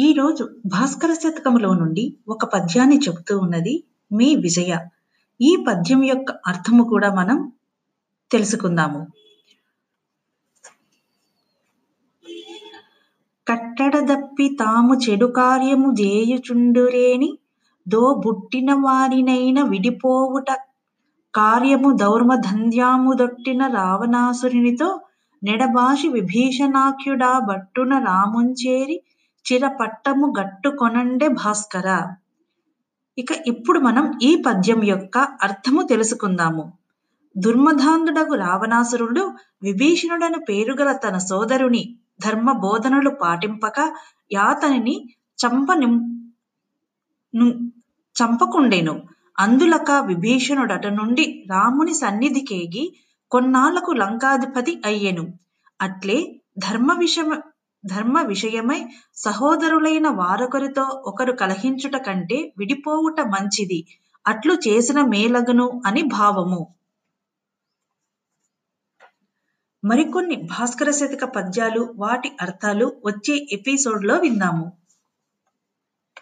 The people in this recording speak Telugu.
ఈరోజు భాస్కర శతకములో నుండి ఒక పద్యాన్ని చెబుతూ ఉన్నది మీ విజయ. ఈ పద్యం యొక్క అర్థము కూడా మనం తెలుసుకుందాము. కట్టడదప్పి తాము చెడు కార్యము చేయుచుండురేని దో బుట్టిన వారినైన విడిపోవుట కార్యము దౌర్మధంధ్యాముదొట్టిన రావణాసురునితో నెడబాషి విభీషణాఖ్యుడా బట్టున రాముంచేరి చిరపట్టము గట్టుకొనండె భాస్కర. ఇక ఇప్పుడు మనం ఈ పద్యం యొక్క అర్థము తెలుసుకుందాము. దుర్మధాంధుడగు రావణాసురుడు విభీషణుడను పేరుగల తన సోదరుని ధర్మ బోధనలు పాటింపక యాతనిని చంపనిం చంపకుండెను. అందులక విభీషణుడట నుండి రాముని సన్నిధికేగి కొన్నాళ్ళకు లంకాధిపతి అయ్యెను. అట్లే ధర్మ విషమ ధర్మ విషయమై సహోదరులైన వారొకరితో ఒకరు కలహించుట కంటే విడిపోవుట మంచిది. అట్లు చేసిన మేలగును అని భావము. మరికొన్ని భాస్కర శతక పద్యాలు వాటి అర్థాలు వచ్చే ఎపిసోడ్లో విందాము